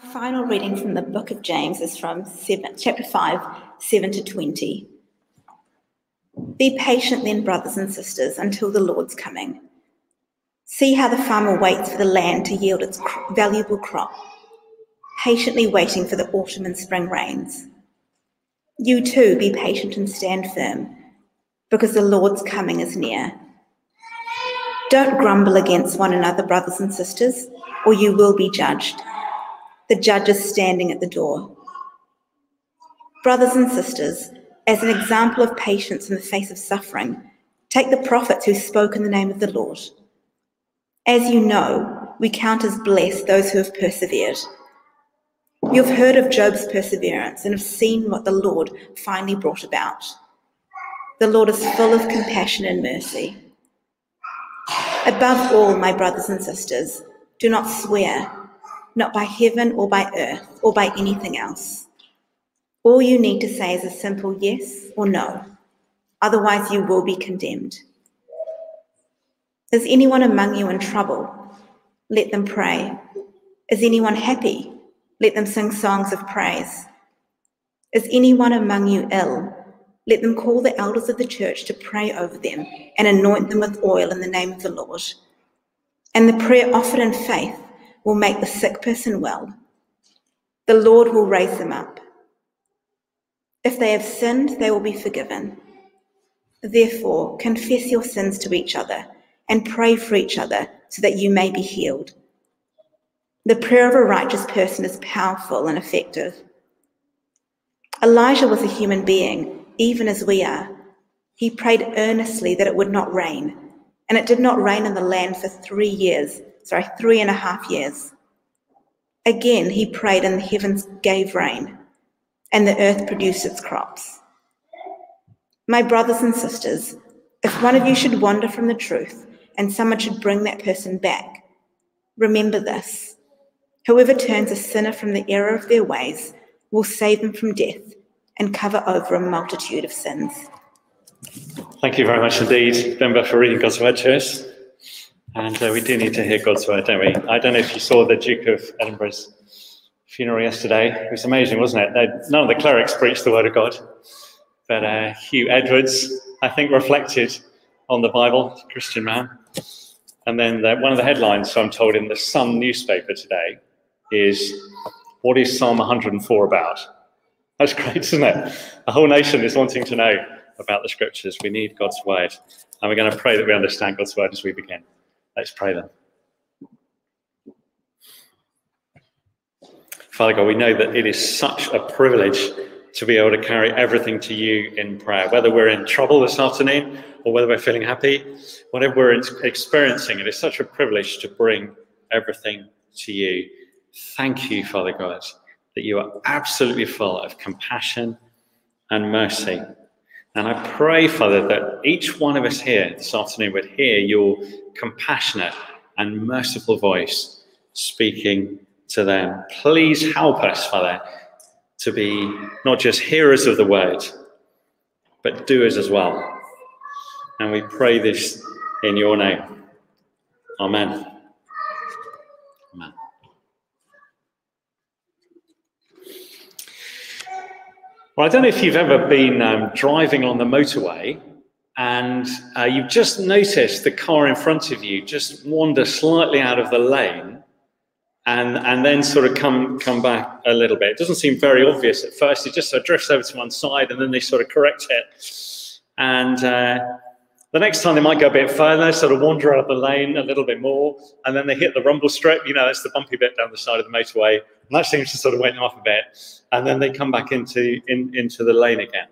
final reading from the book of James is from seven, chapter 5, 7 to 20. Be patient then, brothers and sisters, until the Lord's coming. See how the farmer waits for the land to yield its valuable crop, patiently waiting for the autumn and spring rains. You too be patient and stand firm, because the Lord's coming is near. Don't grumble against one another, brothers and sisters, or you will be judged. The judges standing at the door. Brothers and sisters, as an example of patience in the face of suffering, take the prophets who spoke in the name of the Lord. As you know, we count as blessed those who have persevered. You have heard of Job's perseverance and have seen what the Lord finally brought about. The Lord is full of compassion and mercy. Above all, my brothers and sisters, do not swear, not by heaven or by earth or by anything else. All you need to say is a simple yes or no. Otherwise, you will be condemned. Is anyone among you in trouble? Let them pray. Is anyone happy? Let them sing songs of praise. Is anyone among you ill? Let them call the elders of the church to pray over them and anoint them with oil in the name of the Lord. And the prayer offered in faith will make the sick person well. The Lord will raise them up. If they have sinned, they will be forgiven. Therefore, confess your sins to each other and pray for each other so that you may be healed. The prayer of a righteous person is powerful and effective. Elijah was a human being, even as we are. He prayed earnestly that it would not rain, and it did not rain in the land for three years, sorry, three and a half years. Again, he prayed, and the heavens gave rain, and the earth produced its crops. My brothers and sisters, if one of you should wander from the truth, and someone should bring that person back, remember this. Whoever turns a sinner from the error of their ways will save them from death and cover over a multitude of sins. Thank you very much indeed, Denver, for reading God's word to us. And uh, we do need to hear God's word, don't we? I don't know if you saw the Duke of Edinburgh's funeral yesterday. It was amazing, wasn't it? They, none of the clerics preached the word of God, but uh, Huw Edwards, I think, reflected on the Bible, Christian man. And then the, one of the headlines, so I'm told, in the Sun newspaper today is What is Psalm 104 about? That's great, isn't it? A whole nation is wanting to know about the scriptures. We need God's word. And we're going to pray that we understand God's word as we begin. Let's pray then. Father God, we know that it is such a privilege to be able to carry everything to you in prayer, whether we're in trouble this afternoon or whether we're feeling happy, whatever we're experiencing, it is such a privilege to bring everything to you. Thank you, Father God, that you are absolutely full of compassion and mercy. And I pray, Father, that each one of us here this afternoon would hear your compassionate and merciful voice speaking to them. Please help us, Father, to be not just hearers of the word, but doers as well. And we pray this in your name. Amen. Amen. Well, I don't know if you've ever been um, driving on the motorway and uh, you've just noticed the car in front of you just wander slightly out of the lane and, and then sort of come, come back a little bit. It doesn't seem very obvious at first. It just sort of drifts over to one side and then they sort of correct it. And uh, the next time they might go a bit further, sort of wander out of the lane a little bit more, and then they hit the rumble strip. You know, that's the bumpy bit down the side of the motorway, and that seems to sort of went off a bit. And then they come back into in, into the lane again.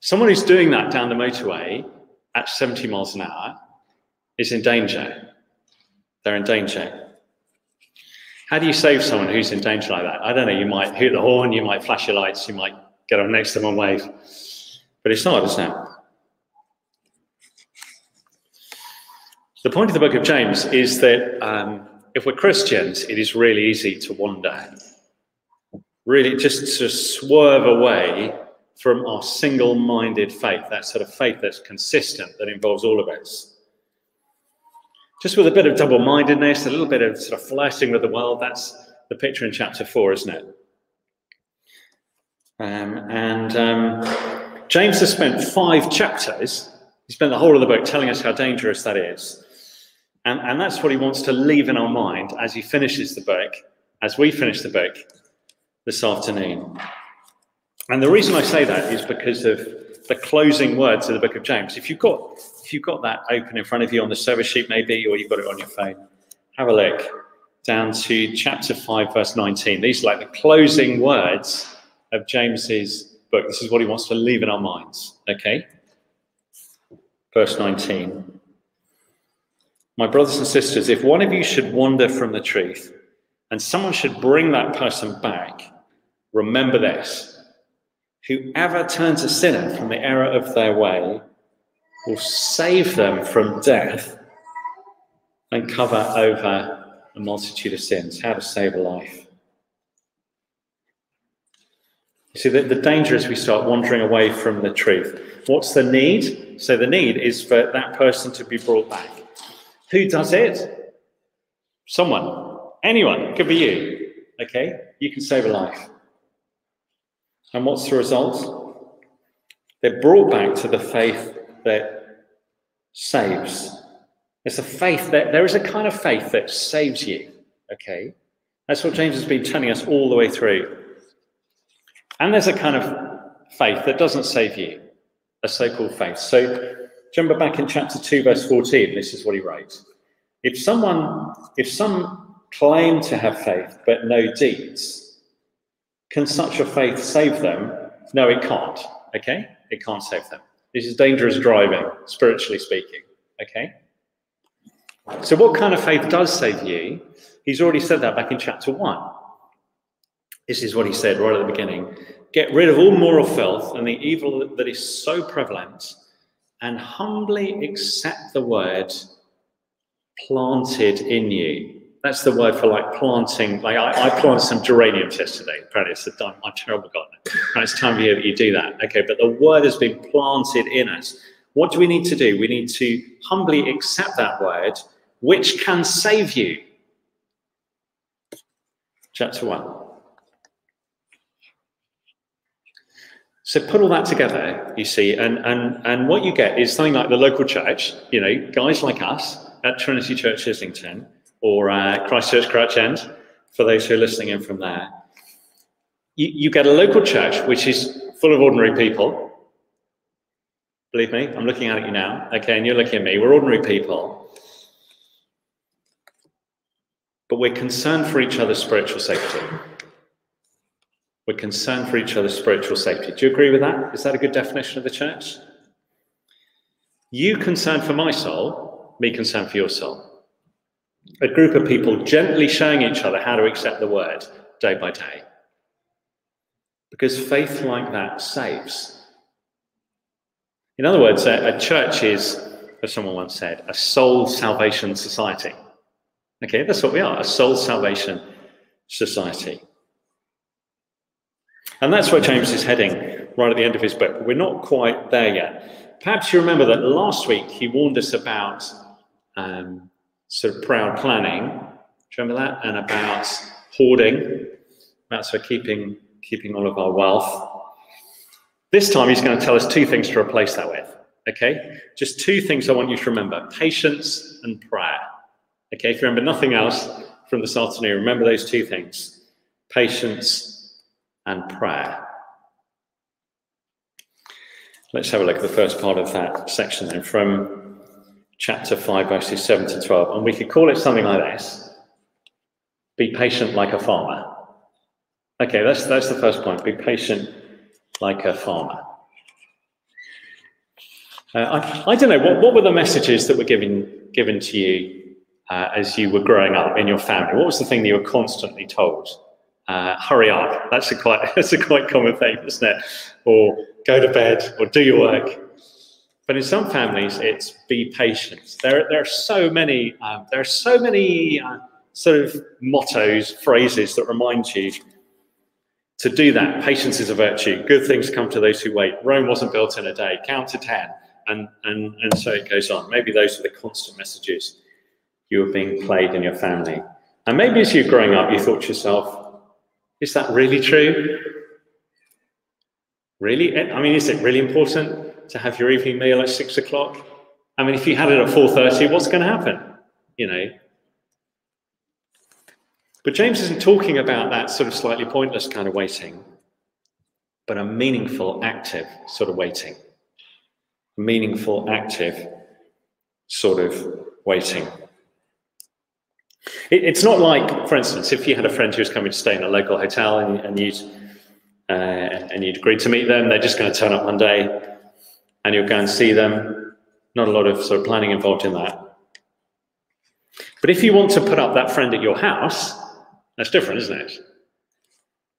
Someone who's doing that down the motorway at 70 miles an hour is in danger. They're in danger. How do you save someone who's in danger like that? I don't know. You might hit the horn, you might flash your lights, you might get up next to them and wave. But it's not, isn't it? The point of the book of James is that um, if we're Christians, it is really easy to wander, really just to swerve away from our single minded faith, that sort of faith that's consistent, that involves all of us. Just with a bit of double mindedness, a little bit of sort of flirting with the world, that's, the picture in chapter 4, isn't it? Um, and um, James has spent five chapters, he spent the whole of the book telling us how dangerous that is. And, and that's what he wants to leave in our mind as he finishes the book, as we finish the book this afternoon. And the reason I say that is because of the closing words of the book of James. If you've got if you've got that open in front of you on the service sheet, maybe, or you've got it on your phone, have a look down to chapter 5, verse 19. These are like the closing words of James's book. This is what he wants to leave in our minds. Okay? Verse 19. My brothers and sisters, if one of you should wander from the truth and someone should bring that person back, remember this Whoever turns a sinner from the error of their way will save them from death and cover over a multitude of sins. How to save a life. You see, the, the danger is we start wandering away from the truth. What's the need? So, the need is for that person to be brought back. Who does it? Someone. Anyone. It could be you. Okay? You can save a life. And what's the result? They're brought back to the faith that saves. It's a faith that there is a kind of faith that saves you. Okay? That's what James has been telling us all the way through. And there's a kind of faith that doesn't save you, a so called faith. So, remember back in chapter 2, verse 14, this is what he writes. If someone, if some claim to have faith but no deeds, can such a faith save them? No, it can't. Okay? It can't save them. This is dangerous driving, spiritually speaking. Okay? So, what kind of faith does save you? He's already said that back in chapter 1. This is what he said right at the beginning Get rid of all moral filth and the evil that is so prevalent, and humbly accept the word planted in you that's the word for like planting. Like I, I planted some geraniums yesterday. Apparently, it's time. I'm terrible gardener, and it's time of year that you do that. Okay, but the word has been planted in us. What do we need to do? We need to humbly accept that word, which can save you. Chapter one. So put all that together, you see, and and and what you get is something like the local church. You know, guys like us at Trinity Church Islington or uh, Christchurch Crouch End, for those who are listening in from there. You, you get a local church which is full of ordinary people. Believe me, I'm looking at you now. Okay, and you're looking at me. We're ordinary people. But we're concerned for each other's spiritual safety. We're concerned for each other's spiritual safety. Do you agree with that? Is that a good definition of the church? You concerned for my soul, me concerned for your soul a group of people gently showing each other how to accept the word day by day. Because faith like that saves. In other words, a, a church is, as someone once said, a soul salvation society. Okay, that's what we are a soul salvation society. And that's where James is heading right at the end of his book. We're not quite there yet. Perhaps you remember that last week he warned us about um, sort of proud planning. Do you remember that? And about hoarding. That's for keeping keeping all of our wealth. This time he's going to tell us two things to replace that with. Okay? Just two things I want you to remember patience and prayer. Okay, if you remember nothing else from this afternoon, remember those two things patience and prayer. Let's have a look at the first part of that section then from chapter 5, verses 7 to 12. And we could call it something like this Be patient like a farmer. Okay, that's, that's the first point. Be patient like a farmer. Uh, I, I don't know, what, what were the messages that were given, given to you uh, as you were growing up in your family? What was the thing that you were constantly told? Uh, hurry up. That's a quite that's a quite common thing, isn't it? Or go to bed, or do your work. But in some families, it's be patient. There, there are so many, um, there are so many uh, sort of mottos, phrases that remind you to do that. Patience is a virtue. Good things come to those who wait. Rome wasn't built in a day. Count to ten, and and and so it goes on. Maybe those are the constant messages you are being played in your family. And maybe as you're growing up, you thought to yourself, is that really true? Really? Eh, I mean, is it really important to have your evening meal at six o'clock? I mean, if you had it at 4.30, what's going to happen? You know? But James isn't talking about that sort of slightly pointless kind of waiting, but a meaningful, active sort of waiting. Meaningful, active sort of waiting. It, it's not like, for instance, if you had a friend who was coming to stay in a local hotel and, and you'd uh, and you'd agreed to meet them, they're just going to turn up one day, and you'll go and see them. Not a lot of sort of planning involved in that. But if you want to put up that friend at your house, that's different, isn't it?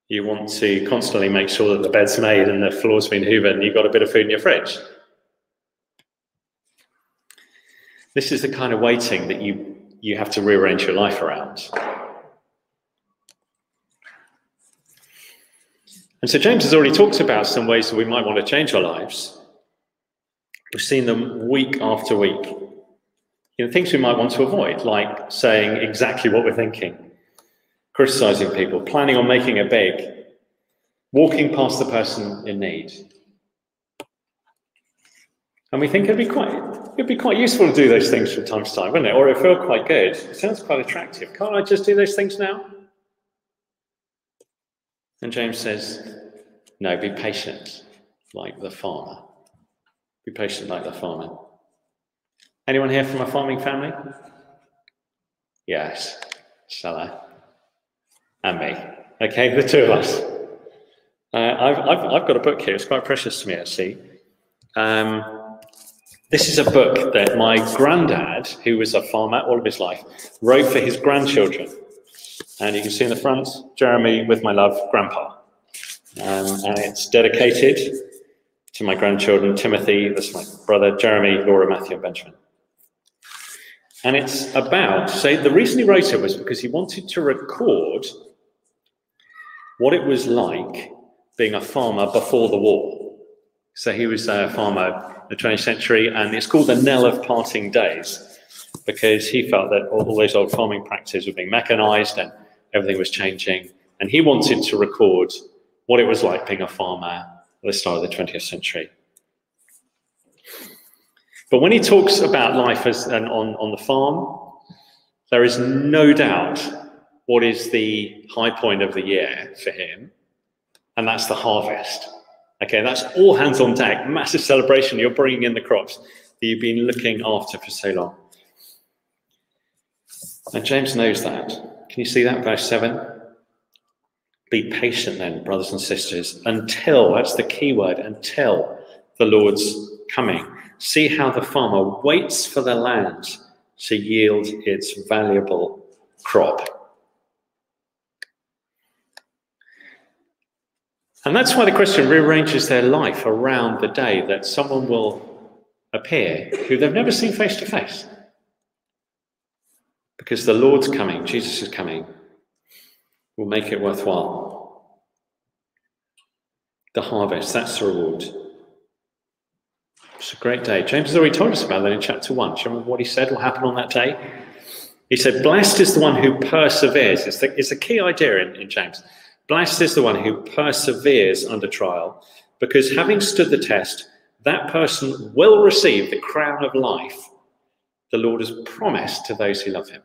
You want to constantly make sure that the bed's made and the floor's been hoovered and you've got a bit of food in your fridge. This is the kind of waiting that you, you have to rearrange your life around. And so James has already talked about some ways that we might want to change our lives. We've seen them week after week. You know, things we might want to avoid, like saying exactly what we're thinking, criticizing people, planning on making it big, walking past the person in need. And we think it'd be quite it'd be quite useful to do those things from time to time, wouldn't it? Or it feel quite good. It sounds quite attractive. Can't I just do those things now? And James says, No, be patient like the farmer. Be patient like the farmer. Anyone here from a farming family? Yes, Stella. And me. Okay, the two of us. Uh, I've, I've, I've got a book here. It's quite precious to me, actually. Um, this is a book that my granddad, who was a farmer all of his life, wrote for his grandchildren. And you can see in the front, Jeremy, with my love, Grandpa. Um, and it's dedicated to my grandchildren, Timothy, that's my brother, Jeremy, Laura, Matthew, and Benjamin. And it's about, so the reason he wrote it was because he wanted to record what it was like being a farmer before the war. So he was a farmer in the 20th century, and it's called the knell of parting days because he felt that all, all those old farming practices were being mechanized and everything was changing. And he wanted to record what it was like being a farmer at the start of the 20th century. But when he talks about life as on, on the farm, there is no doubt what is the high point of the year for him, and that's the harvest. Okay, that's all hands on deck, massive celebration. You're bringing in the crops that you've been looking after for so long. And James knows that. Can you see that, verse 7? Be patient then, brothers and sisters, until, that's the key word, until the Lord's coming. See how the farmer waits for the land to yield its valuable crop. And that's why the Christian rearranges their life around the day that someone will appear who they've never seen face to face. Because the Lord's coming, Jesus is coming, will make it worthwhile. The harvest, that's the reward. It's a great day. James has already told us about that in chapter 1. Do you remember what he said will happen on that day? He said, Blessed is the one who perseveres. It's, the, it's a key idea in, in James. Blessed is the one who perseveres under trial, because having stood the test, that person will receive the crown of life the Lord has promised to those who love him.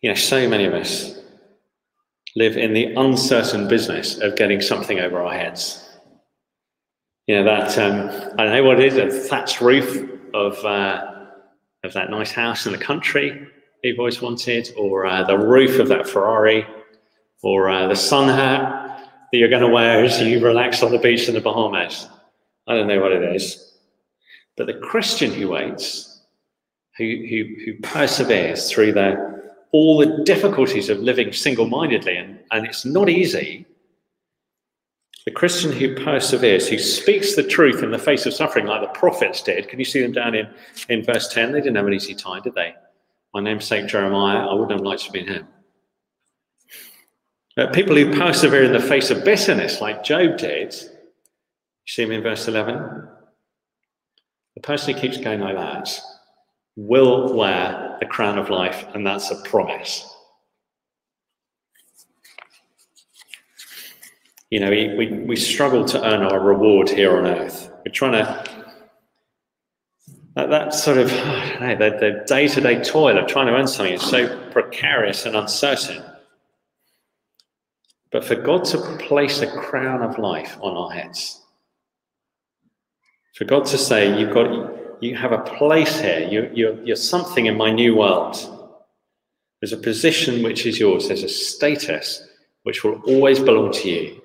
You know, so many of us live in the uncertain business of getting something over our heads. You know, that, um, I don't know what it is, a thatched roof of, uh, of that nice house in the country you've always wanted, or uh, the roof of that Ferrari, or uh, the sun hat that you're going to wear as you relax on the beach in the Bahamas. I don't know what it is. But the Christian who waits, who, who, who perseveres through the, all the difficulties of living single mindedly, and, and it's not easy. The Christian who perseveres, who speaks the truth in the face of suffering, like the prophets did. Can you see them down in, in verse 10? They didn't have an easy time, did they? My namesake Jeremiah, I wouldn't have liked to be him. But people who persevere in the face of bitterness, like Job did, you see him in verse 11? The person who keeps going like that will wear the crown of life, and that's a promise. You know, we, we struggle to earn our reward here on earth. We're trying to, that, that sort of, know, the, the day-to-day toil of trying to earn something is so precarious and uncertain. But for God to place a crown of life on our heads, for God to say, you've got, you have a place here, you, you're, you're something in my new world. There's a position which is yours, there's a status which will always belong to you.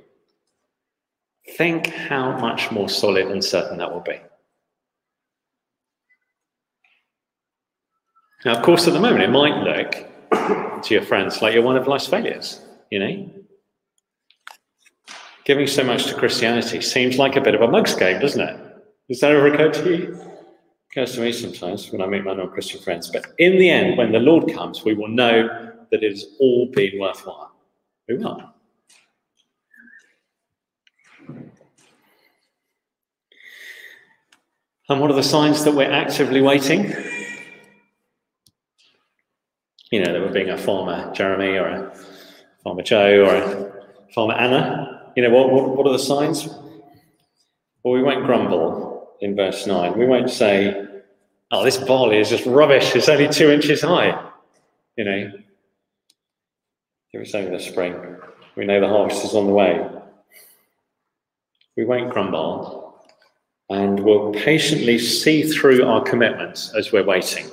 Think how much more solid and certain that will be. Now, of course, at the moment, it might look to your friends like you're one of life's failures, you know? Giving so much to Christianity seems like a bit of a mug's game, doesn't it? Does that ever occur to you? It occurs to me sometimes when I meet my non-Christian friends. But in the end, when the Lord comes, we will know that it has all been worthwhile. We will. And what are the signs that we're actively waiting? You know, that we're being a farmer Jeremy or a farmer Joe or a farmer Anna. You know, what, what, what are the signs? Well, we won't grumble in verse 9. We won't say, oh, this barley is just rubbish. It's only two inches high. You know, give us over the spring. We know the harvest is on the way. We won't grumble and we'll patiently see through our commitments as we're waiting.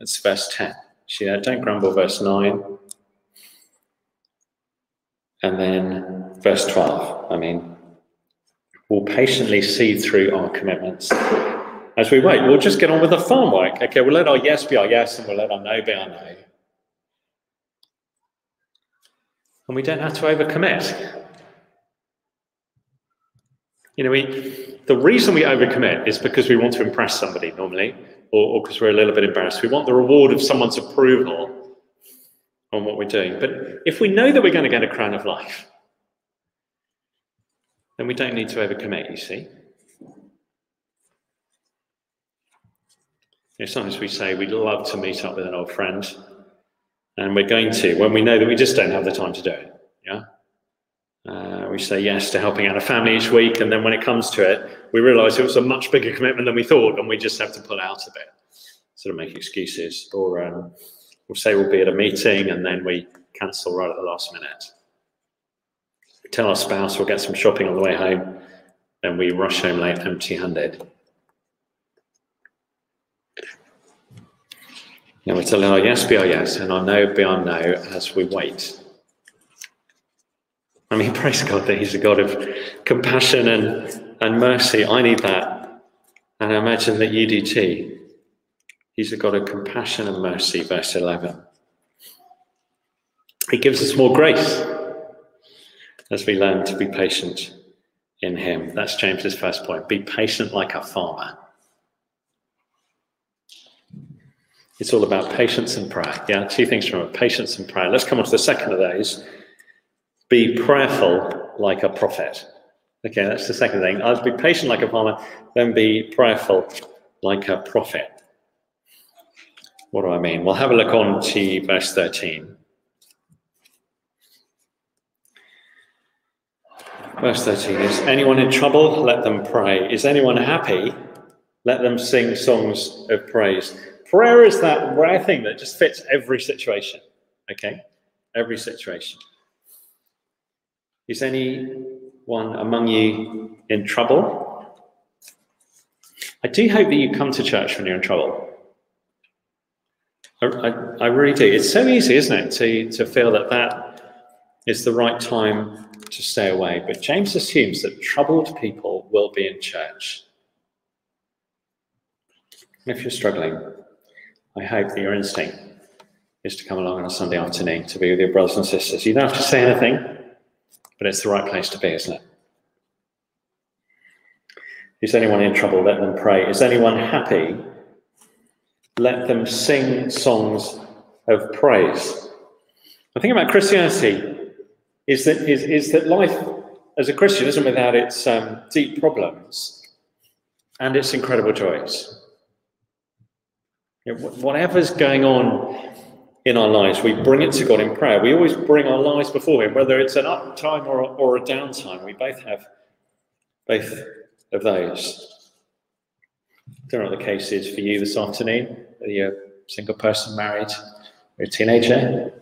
That's verse 10. That? Don't grumble, verse 9. And then verse 12. I mean, we'll patiently see through our commitments as we wait. We'll just get on with the farm work. Okay, we'll let our yes be our yes and we'll let our no be our no. And we don't have to overcommit. You know, we, the reason we overcommit is because we want to impress somebody normally, or, because we're a little bit embarrassed. We want the reward of someone's approval on what we're doing. But if we know that we're going to get a crown of life, then we don't need to overcommit, you see. You know, sometimes we say we'd love to meet up with an old friend, and we're going to when we know that we just don't have the time to do it. Yeah. Uh, we say yes to helping out a family each week, and then when it comes to it, we realise it was a much bigger commitment than we thought, and we just have to pull out of it, sort of make excuses, or um, we'll say we'll be at a meeting, and then we cancel right at the last minute. We tell our spouse we'll get some shopping on the way home, then we rush home late, empty-handed. Now we're telling our yes be our yes, and our no be our no as we wait. I mean, praise God that He's a God of compassion and, and mercy. I need that. And I imagine that you do too. He's a God of compassion and mercy, verse 11. He gives us more grace as we learn to be patient in Him. That's James's first point. Be patient like a farmer. It's all about patience and prayer. Yeah, two things from it patience and prayer. Let's come on to the second of those be prayerful like a prophet. Okay, that's the second thing. I'll be patient like a farmer, then be prayerful like a prophet. What do I mean? We'll have a look on to verse 13. Verse 13 is anyone in trouble? Let them pray. Is anyone happy? Let them sing songs of praise. Prayer is that rare thing that just fits every situation. Okay? Every situation. Is anyone among you in trouble? I do hope that you come to church when you're in trouble. I, I, I, really do. It's so easy, isn't it, to, to feel that that is the right time to stay away. But James assumes that troubled people will be in church. If you're struggling, I hope that your instinct is to come along on a Sunday afternoon to be with your brothers and sisters. You don't have to say anything but it's the right place to be, isn't it? Is anyone in trouble? Let them pray. Is anyone happy? Let them sing songs of praise. The thing about Christianity is that is, is that life as a Christian isn't without its um, deep problems and its incredible joys. You know, whatever's going on in our lives, we bring it to God in prayer. We always bring our lives before Him, whether it's an up time or, or a downtime. We both have both of those. I don't know what the case is for you this afternoon. Are you a single person, married, or a teenager?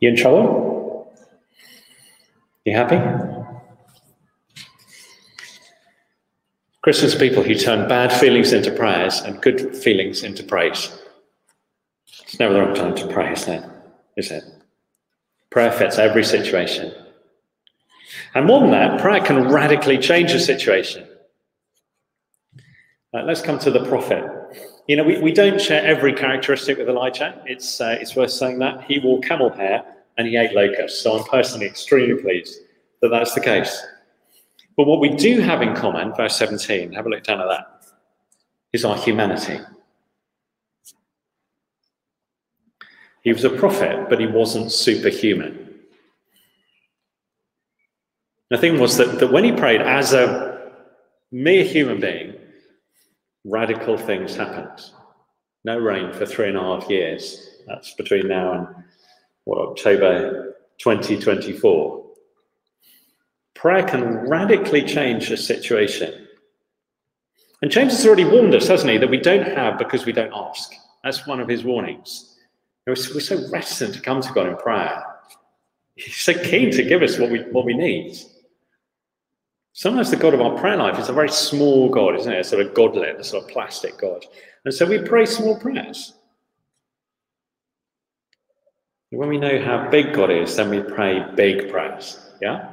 You in trouble? You happy? Christians are people who turn bad feelings into prayers and good feelings into praise. It's never the wrong time to pray, is it? Is it? Prayer fits every situation. And more than that, prayer can radically change a situation. Uh, let's come to the prophet. You know, we, we don't share every characteristic with Elijah. It's, uh, it's worth saying that. He wore camel hair and he ate locusts. So I'm personally extremely pleased that that's the case. But what we do have in common, verse 17, have a look down at that, is our humanity. He was a prophet, but he wasn't superhuman. The thing was that, that when he prayed as a mere human being, radical things happened. No rain for three and a half years. That's between now and what, October 2024. Prayer can radically change a situation. And James has already warned us, hasn't he, that we don't have because we don't ask. That's one of his warnings. We're so reticent to come to God in prayer. He's so keen to give us what we, what we need. Sometimes the God of our prayer life is a very small God, isn't it? A sort of godlet, a sort of plastic God. And so we pray small prayers. When we know how big God is, then we pray big prayers. Yeah?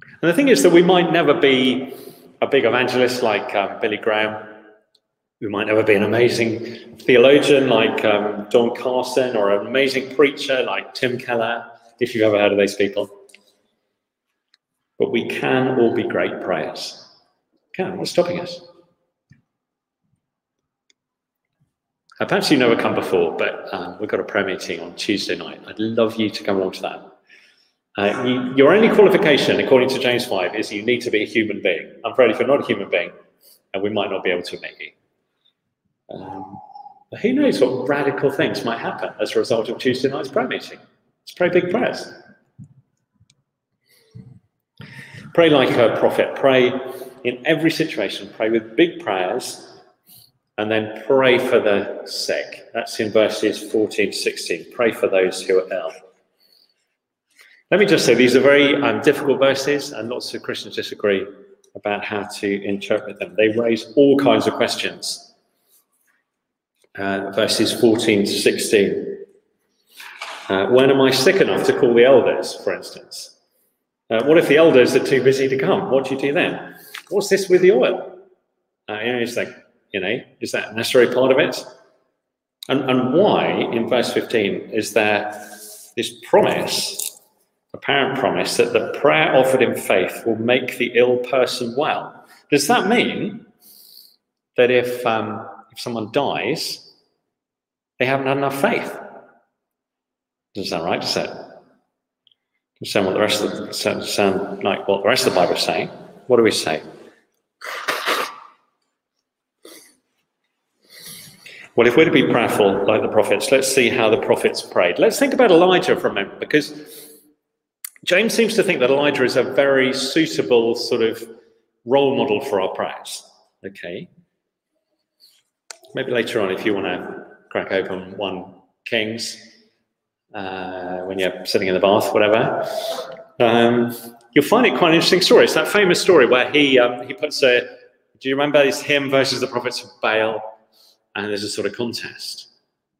And the thing is that we might never be a big evangelist like um, Billy Graham we might never be an amazing theologian like um, Don Carson or an amazing preacher like Tim Keller, if you've ever heard of those people. But we can all be great prayers. Can. What's stopping us? Uh, perhaps you've never come before, but um, we've got a prayer meeting on Tuesday night. I'd love you to come along to that. Uh, you, your only qualification, according to James 5, is you need to be a human being. I'm afraid if you're not a human being, and we might not be able to make you. Um, who knows what radical things might happen as a result of Tuesday night's prayer meeting? Let's pray big prayers. Pray like a prophet. Pray in every situation. Pray with big prayers and then pray for the sick. That's in verses 14 to 16. Pray for those who are ill. Let me just say these are very um, difficult verses, and lots of Christians disagree about how to interpret them. They raise all kinds of questions uh, verses 14 to 16. Uh, when am I sick enough to call the elders, for instance? Uh, what if the elders are too busy to come? What do you do then? What's this with the oil? Uh, you know, it's like, you know, is that necessary part of it? And, and why, in verse 15, is there this promise, apparent promise, that the prayer offered in faith will make the ill person well? Does that mean that if, um, if someone dies, they haven't had enough faith. Doesn't sound right, does it? Doesn't sound what the rest of the sound, like what the rest of the Bible is saying. What do we say? Well, if we're to be prayerful like the prophets, let's see how the prophets prayed. Let's think about Elijah for a moment, because James seems to think that Elijah is a very suitable sort of role model for our prayers. Okay. Maybe later on, if you want to crack open one Kings uh, when you're sitting in the bath, whatever. Um, you'll find it quite an interesting story. It's that famous story where he um, he puts a. Do you remember it's him versus the prophets of Baal, and there's a sort of contest.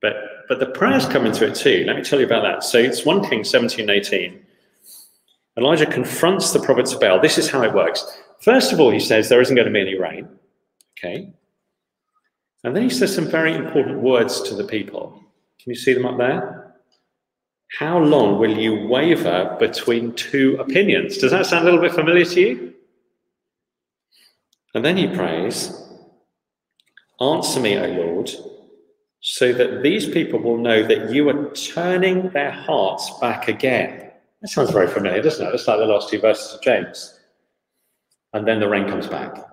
But but the prayers come into it too. Let me tell you about that. So it's 1 King 17, 18. Elijah confronts the prophets of Baal. This is how it works. First of all, he says there isn't going to be any rain. Okay. And then he says some very important words to the people. Can you see them up there? How long will you waver between two opinions? Does that sound a little bit familiar to you? And then he prays, Answer me, O Lord, so that these people will know that you are turning their hearts back again. That sounds very familiar, doesn't it? It's like the last two verses of James. And then the rain comes back.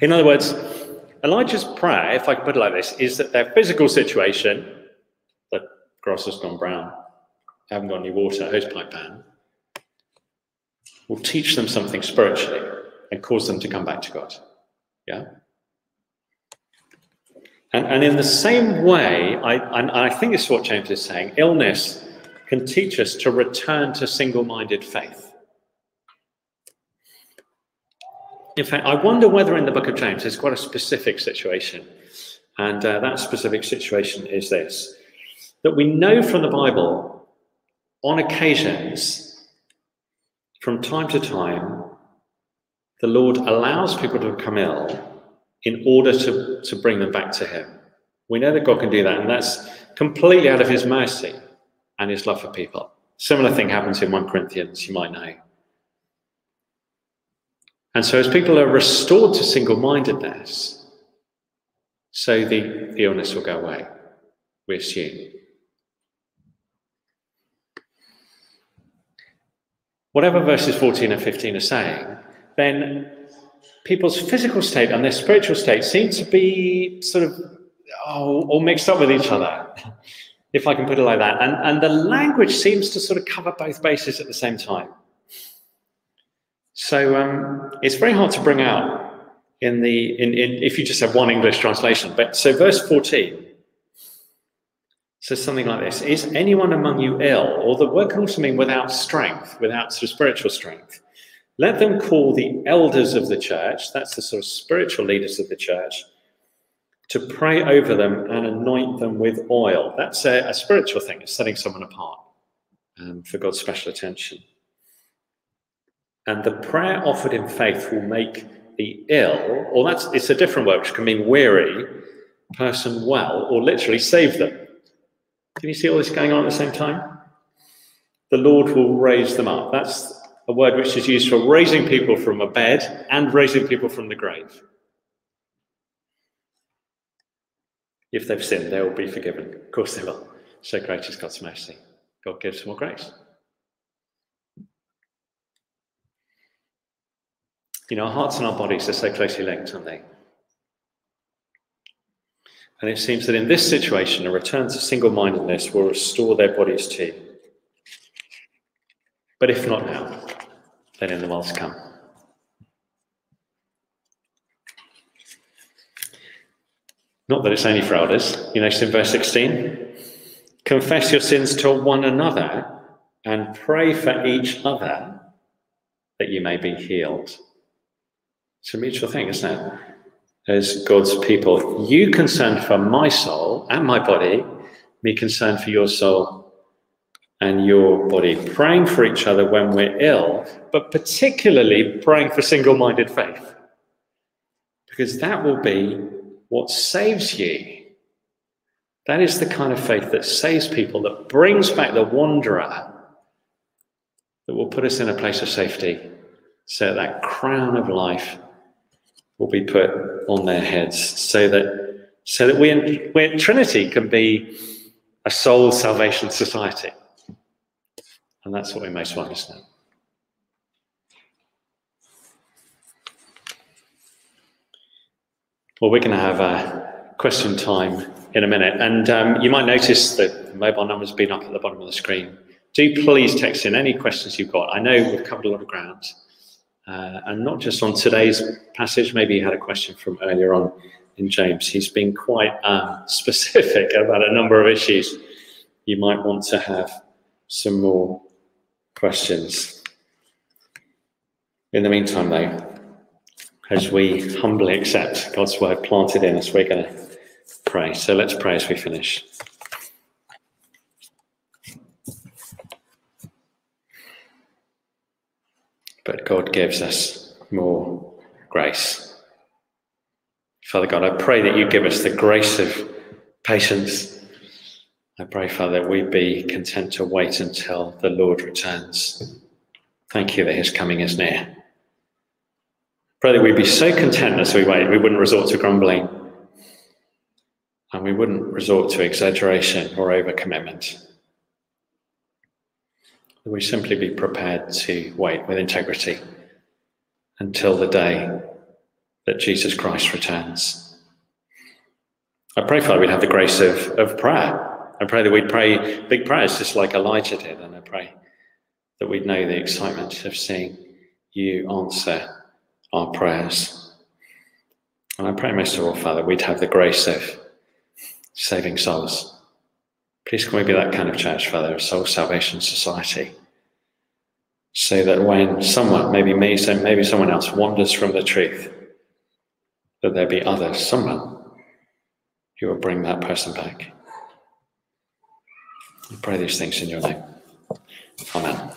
In other words, Elijah's prayer, if I can put it like this, is that their physical situation, the grass has gone brown, haven't got any water, hosepipe ban, will teach them something spiritually and cause them to come back to God. Yeah? And, and in the same way, I, and I think this is what James is saying illness can teach us to return to single minded faith. In fact, I wonder whether in the book of James there's quite a specific situation. And uh, that specific situation is this that we know from the Bible on occasions, from time to time, the Lord allows people to become ill in order to, to bring them back to Him. We know that God can do that, and that's completely out of His mercy and His love for people. Similar thing happens in 1 Corinthians, you might know. And so, as people are restored to single mindedness, so the, the illness will go away, we assume. Whatever verses 14 and 15 are saying, then people's physical state and their spiritual state seem to be sort of oh, all mixed up with each other, if I can put it like that. And, and the language seems to sort of cover both bases at the same time. So um, it's very hard to bring out in the in, in if you just have one English translation. But so verse 14 says something like this: Is anyone among you ill? Or the word can also mean without strength, without sort of spiritual strength. Let them call the elders of the church, that's the sort of spiritual leaders of the church, to pray over them and anoint them with oil. That's a, a spiritual thing, it's setting someone apart um, for God's special attention. And the prayer offered in faith will make the ill, or that's it's a different word, which can mean weary, person well, or literally save them. Can you see all this going on at the same time? The Lord will raise them up. That's a word which is used for raising people from a bed and raising people from the grave. If they've sinned, they will be forgiven. Of course they will. So great is God's mercy. God gives more grace. You know, our hearts and our bodies are so closely linked, aren't they? And it seems that in this situation, a return to single mindedness will restore their bodies too. But if not now, then in the world to come. Not that it's only for elders. You know, in verse 16 confess your sins to one another and pray for each other that you may be healed. It's a mutual thing, isn't it? As God's people, you concerned for my soul and my body, me concerned for your soul and your body, praying for each other when we're ill, but particularly praying for single minded faith. Because that will be what saves you. That is the kind of faith that saves people, that brings back the wanderer, that will put us in a place of safety, so that crown of life will be put on their heads, so that so that we, we Trinity can be a soul salvation society. And that's what we most want, isn't? Well, we're going to have a question time in a minute. And um, you might notice that the mobile number's been up at the bottom of the screen. Do please text in any questions you've got. I know we've covered a lot of ground. Uh, and not just on today's passage, maybe you had a question from earlier on in James. He's been quite um, specific about a number of issues. You might want to have some more questions. In the meantime, though, as we humbly accept God's word planted in us, we're going to pray. So let's pray as we finish. But God gives us more grace. Father God, I pray that you give us the grace of patience I pray, Father, that we be content to wait until the Lord returns. Thank you that his coming is near. Pray that we be so content as we wait, we wouldn't resort to grumbling and we wouldn't resort to exaggeration or overcommitment. We simply be prepared to wait with integrity until the day that Jesus Christ returns. I pray, Father, we'd have the grace of, of prayer. I pray that we'd pray big prayers just like Elijah did. And I pray that we'd know the excitement of seeing you answer our prayers. And I pray most of all, Father, we'd have the grace of saving souls. Please can we be that kind of church, Father, a soul salvation society? So that when someone, maybe me, so maybe someone else, wanders from the truth, that there be others, someone who will bring that person back. I pray these things in your name. Amen.